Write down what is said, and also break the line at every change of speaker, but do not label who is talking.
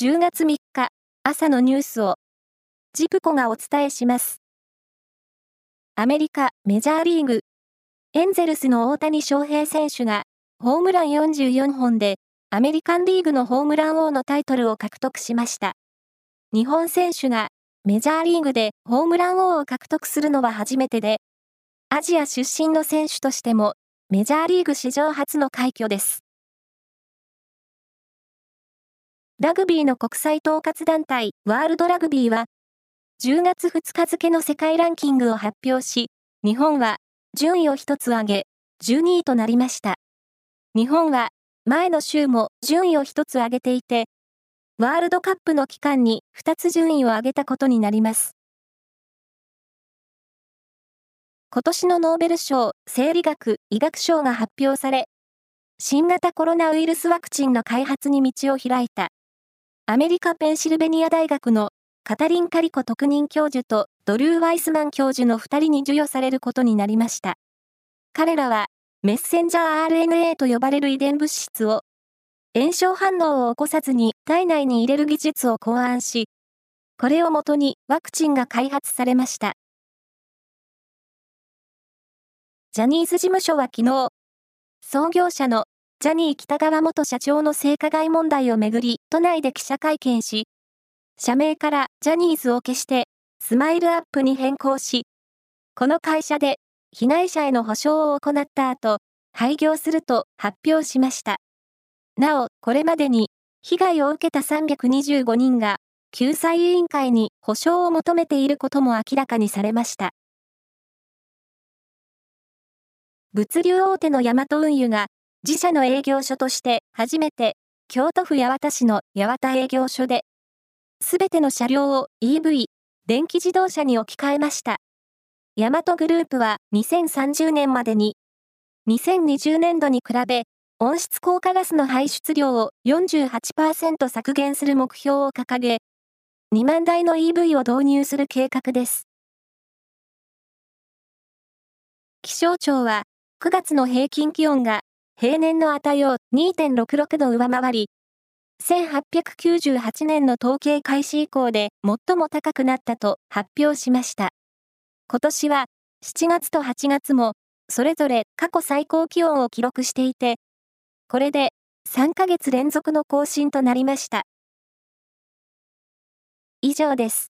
10月3日朝のニュースをジプコがお伝えします。アメリカメジャーリーグエンゼルスの大谷翔平選手がホームラン44本でアメリカンリーグのホームラン王のタイトルを獲得しました。日本選手がメジャーリーグでホームラン王を獲得するのは初めてで、アジア出身の選手としてもメジャーリーグ史上初の快挙です。ラグビーの国際統括団体ワールドラグビーは、10月2日付の世界ランキングを発表し、日本は順位を1つ上げ、12位となりました。日本は前の週も順位を1つ上げていて、ワールドカップの期間に2つ順位を上げたことになります。今年のノーベル賞生理学・医学賞が発表され、新型コロナウイルスワクチンの開発に道を開いたアメリカ・ペンシルベニア大学のカタリン・カリコ特任教授とドルー・ワイスマン教授の2人に授与されることになりました。彼らは、メッセンジャー RNA と呼ばれる遺伝物質を、炎症反応を起こさずに体内に入れる技術を考案し、これをもとにワクチンが開発されました。ジャニーズ事務所は昨日、創業者のジャニー北川元社長の性加害問題をめぐり、都内で記者会見し、社名からジャニーズを消して、スマイルアップに変更し、この会社で被害者への補償を行った後、廃業すると発表しました。なお、これまでに被害を受けた325人が救済委員会に補償を求めていることも明らかにされました。物流大手のヤマト運輸が自社の営業所として初めて京都府八幡市の八幡営業所で、すべての車両を EV、電気自動車に置き換えました。ヤマトグループは2030年までに、2020年度に比べ、温室効果ガスの排出量を48%削減する目標を掲げ、2万台の EV を導入する計画です。気象庁は、9月の平均気温が平年の値を2.66度上回り、1898年の統計開始以降で最も高くなったと発表しました。今年は7月と8月もそれぞれ過去最高気温を記録していて、これで3ヶ月連続の更新となりました。以上です。